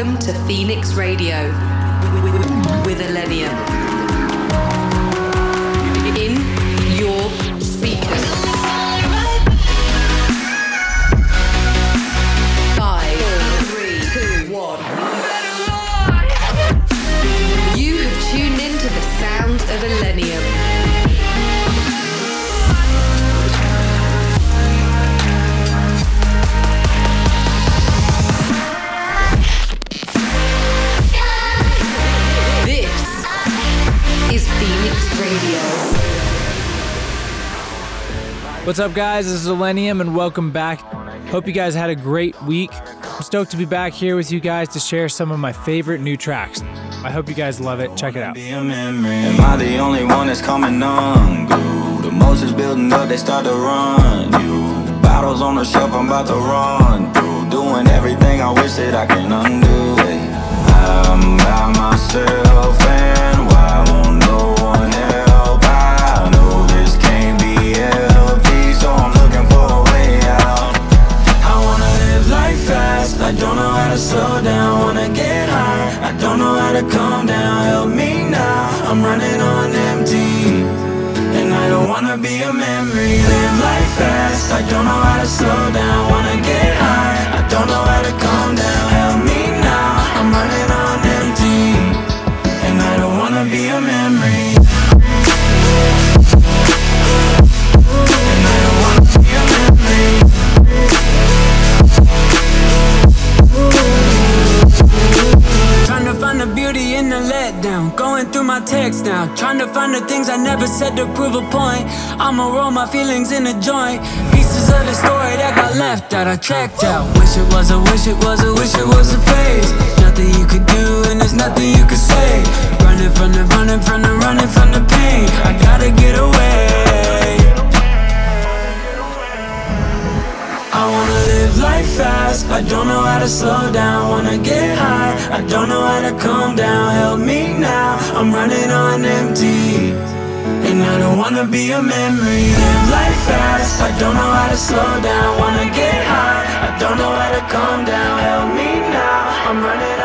Welcome to Phoenix Radio with Illenium. What's up, guys? This is Illenium, and welcome back. Hope you guys had a great week. I'm stoked to be back here with you guys to share some of my favorite new tracks. I hope you guys love it. Check it out. Am I the only one that's coming unglued? The most is building up, they start to run you. Bottles on the shelf, I'm about to run through. Doing everything I wish that I can undo. I'm by myself, and don't know how to slow down. Wanna get high. I don't know how to calm down. Help me now. I'm running on empty. And I don't wanna be a memory. Live life fast. I don't know how to slow down. Wanna get high. I don't know how to calm down. Help me now. I'm running on empty. And I don't wanna be a memory. Trying to find the things I never said to prove a point. I'ma roll my feelings in a joint. Pieces of the story that got left out, I checked out. Wish it was a wish it was a wish it was a phase. Nothing you could do, and there's nothing you could say. Running from the running from the running from the pain. I gotta get away. I wanna live life fast. I don't know how to slow down. Wanna get high. I don't know how to calm down. Help me now. I'm running on empty. And I don't wanna be a memory. Live life fast. I don't know how to slow down. Wanna get high. I don't know how to calm down. Help me now. I'm running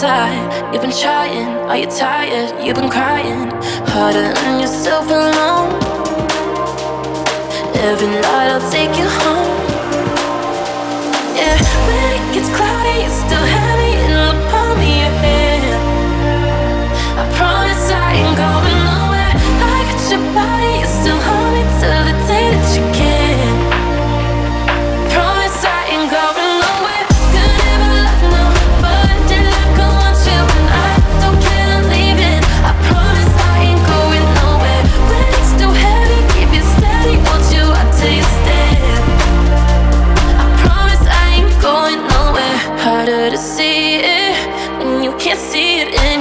time. You've been trying, are you tired? You've been crying harder than yourself alone. Every night I'll take you home.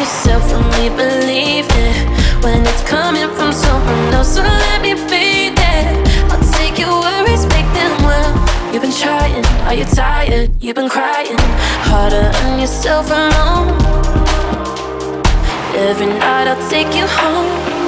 yourself only believe it when it's coming from someone else. So let me be there. I'll take your worries, make them well. You've been trying, are you tired? You've been crying harder on yourself alone. Every night I'll take you home.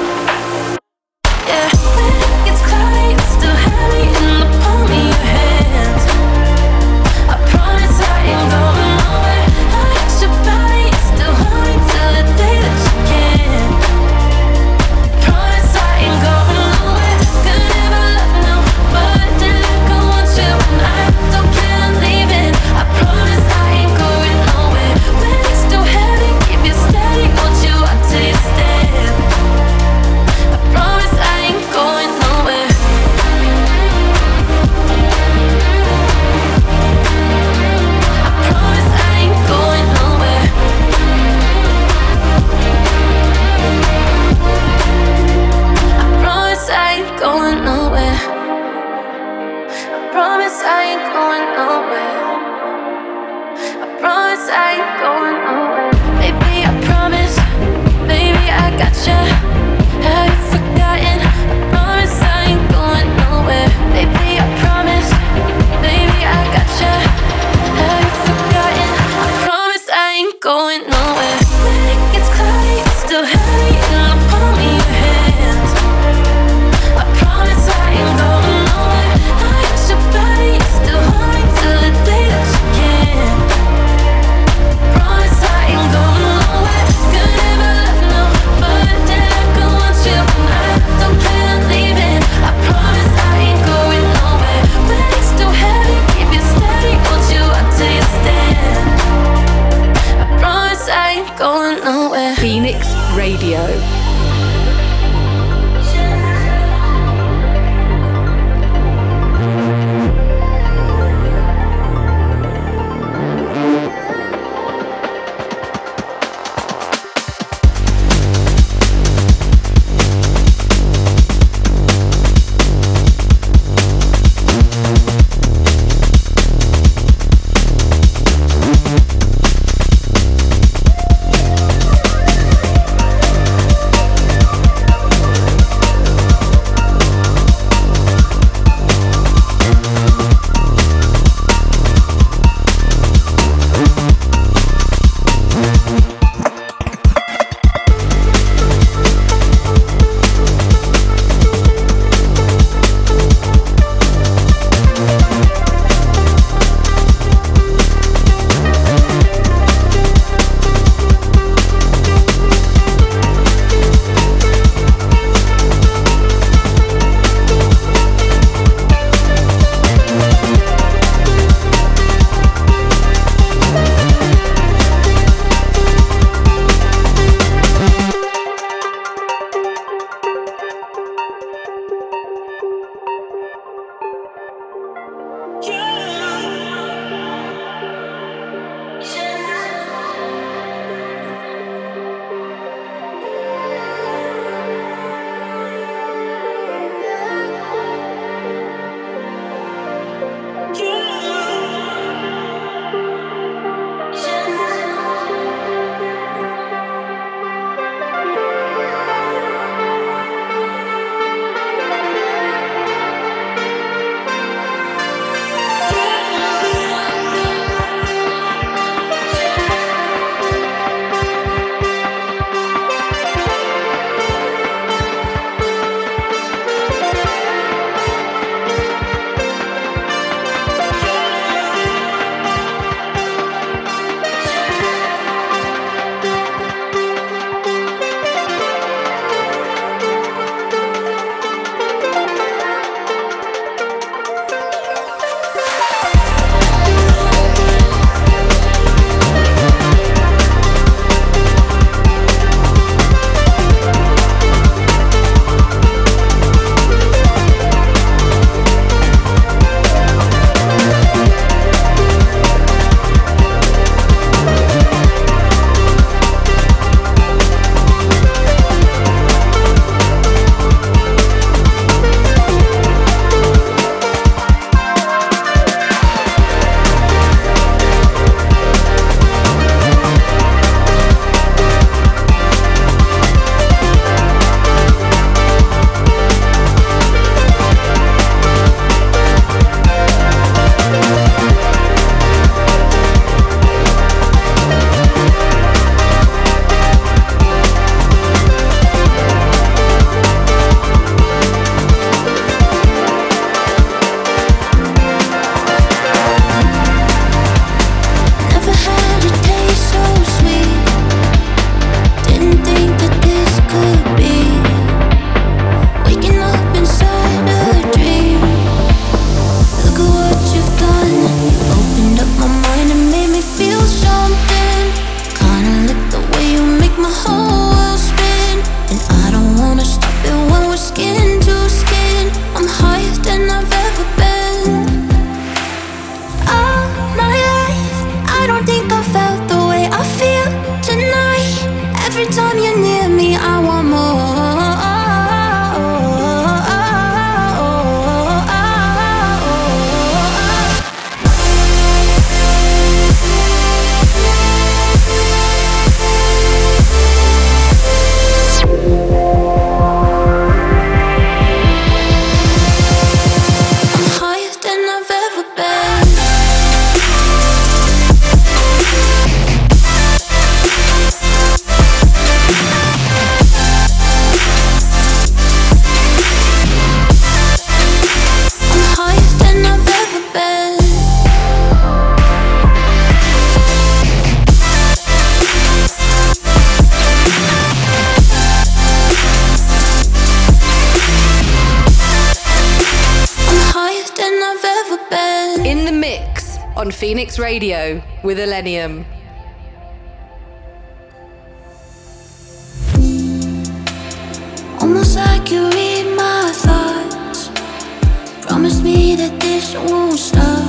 Me won't stop.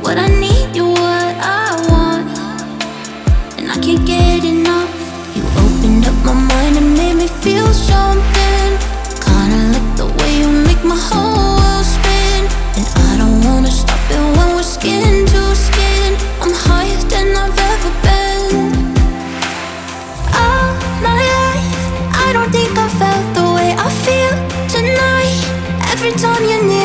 What I need, you're what I want. And I can't get enough. You opened up my mind and made me feel something. Kinda like the way you make my whole world spin. And I don't wanna stop it when we're skin to skin. I'm higher than I've ever been. All my life, I don't think I felt the way I feel tonight. Every time you're near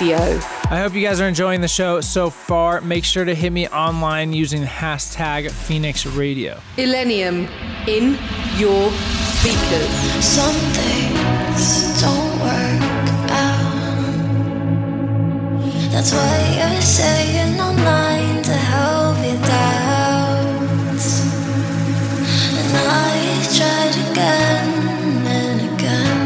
Radio. I hope you guys are enjoying the show so far. Make sure to hit me online using the hashtag Phoenix Radio. Illenium in your speakers. Some things don't work out. That's why you're saying online to help your doubts. And I tried again and again.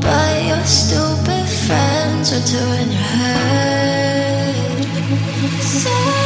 But your stupid friends are doing your head. So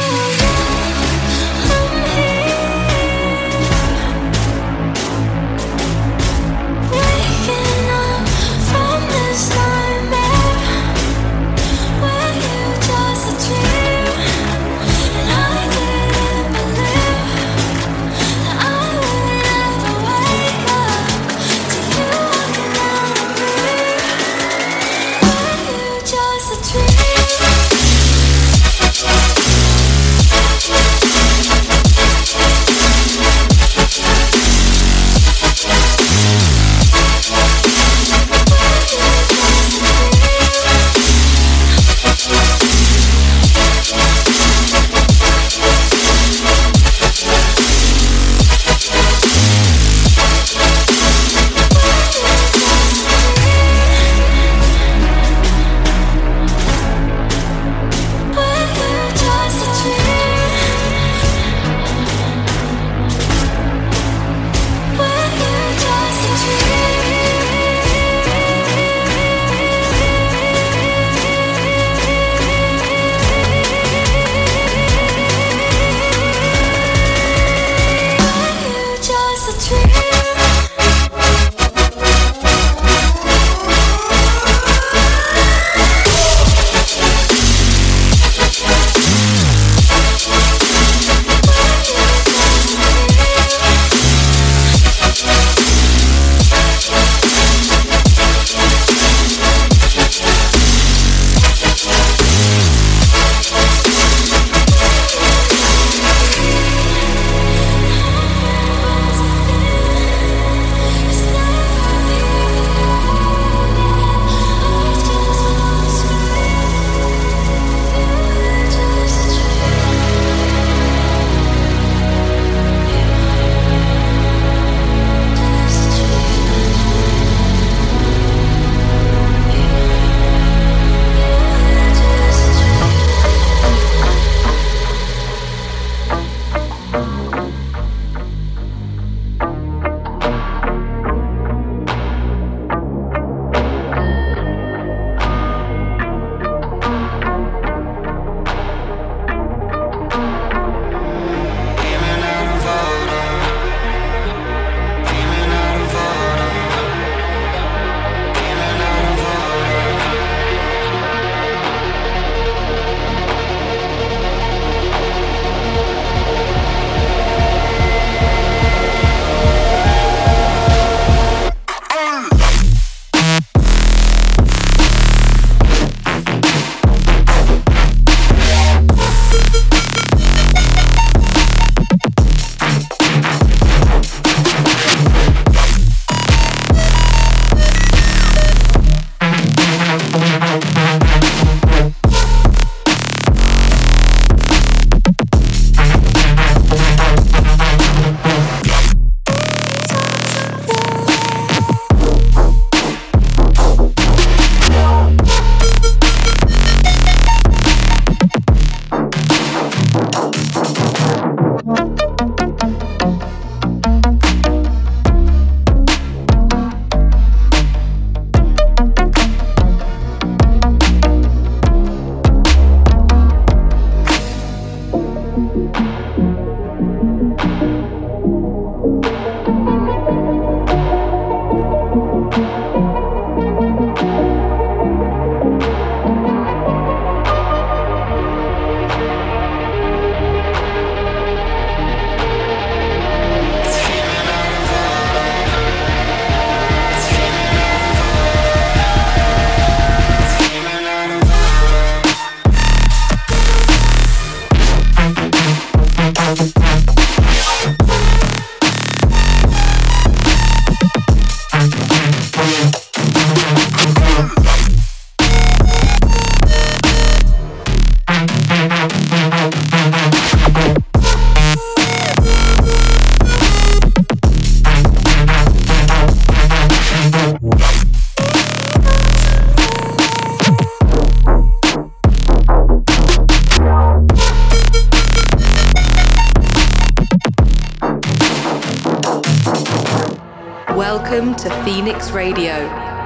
to Phoenix Radio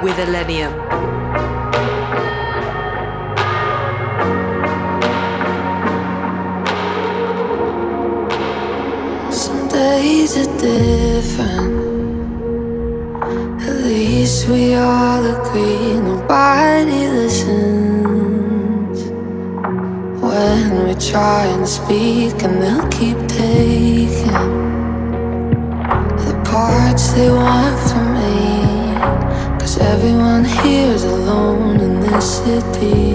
with Illenium. days are different. At least we all agree nobody listens when we try and speak, and they'll keep taking the parts they want. Everyone here is alone in this city.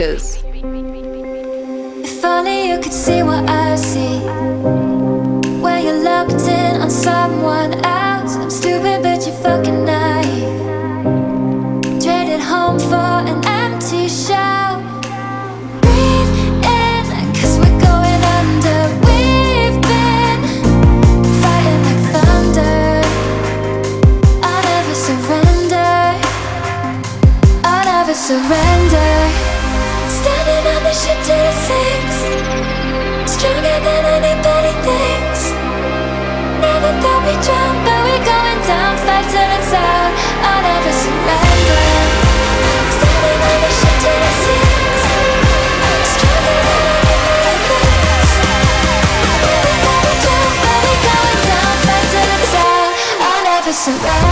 Speakers. stronger than anybody thinks. Never thought we'd drown, but we're going down. Factor it's out. I'll never surrender. Standing on the ship till Stronger than anybody thinks. Never thought we'd drown, but we're going down. It's out. I'll never surrender.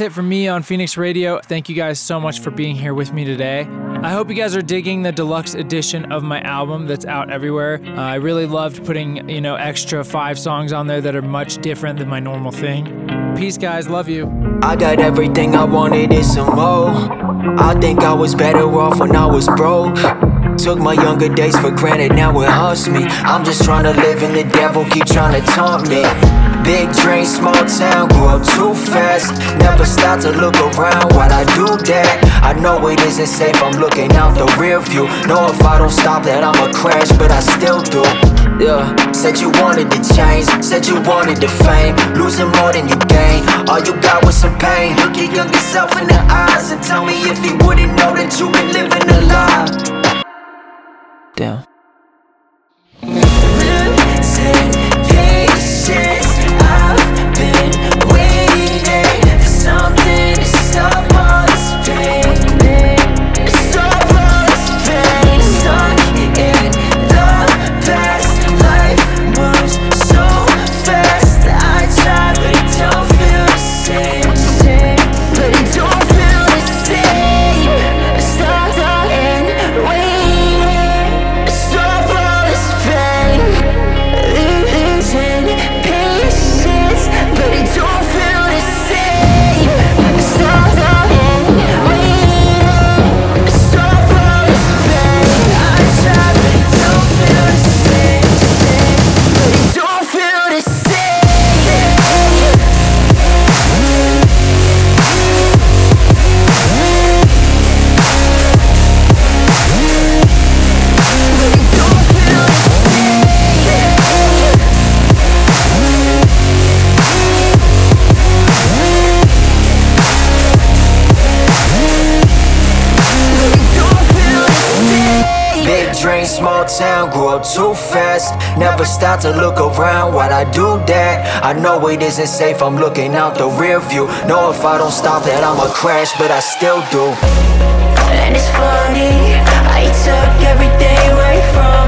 That's it for me on Phoenix Radio. Thank you guys so much for being here with me today. I hope you guys are digging the deluxe edition of my album that's out everywhere. Uh, I really loved putting, you know, extra five songs on there that are much different than my normal thing. Peace, guys. Love you. I got everything I wanted and some more. I think I was better off when I was broke. Took my younger days for granted, now it haunts me. I'm just trying to live in the devil, keep trying to taunt me. Big dream, small town, grew up too fast. Never stop to look around while I do that. I know it isn't safe, I'm looking out the rear view. Know if I don't stop that, I'ma crash, but I still do. Yeah, said you wanted to change, said you wanted the fame. Losing more than you gain, all you got was some pain. Look your younger self in the eyes and tell me if he wouldn't know that you've been living a lie. Damn. dream, small town, grew up too fast. Never stop to look around while I do that. I know it isn't safe, I'm looking out the rear view. Know if I don't stop that I'ma crash, but I still do. And it's funny, I took everything right from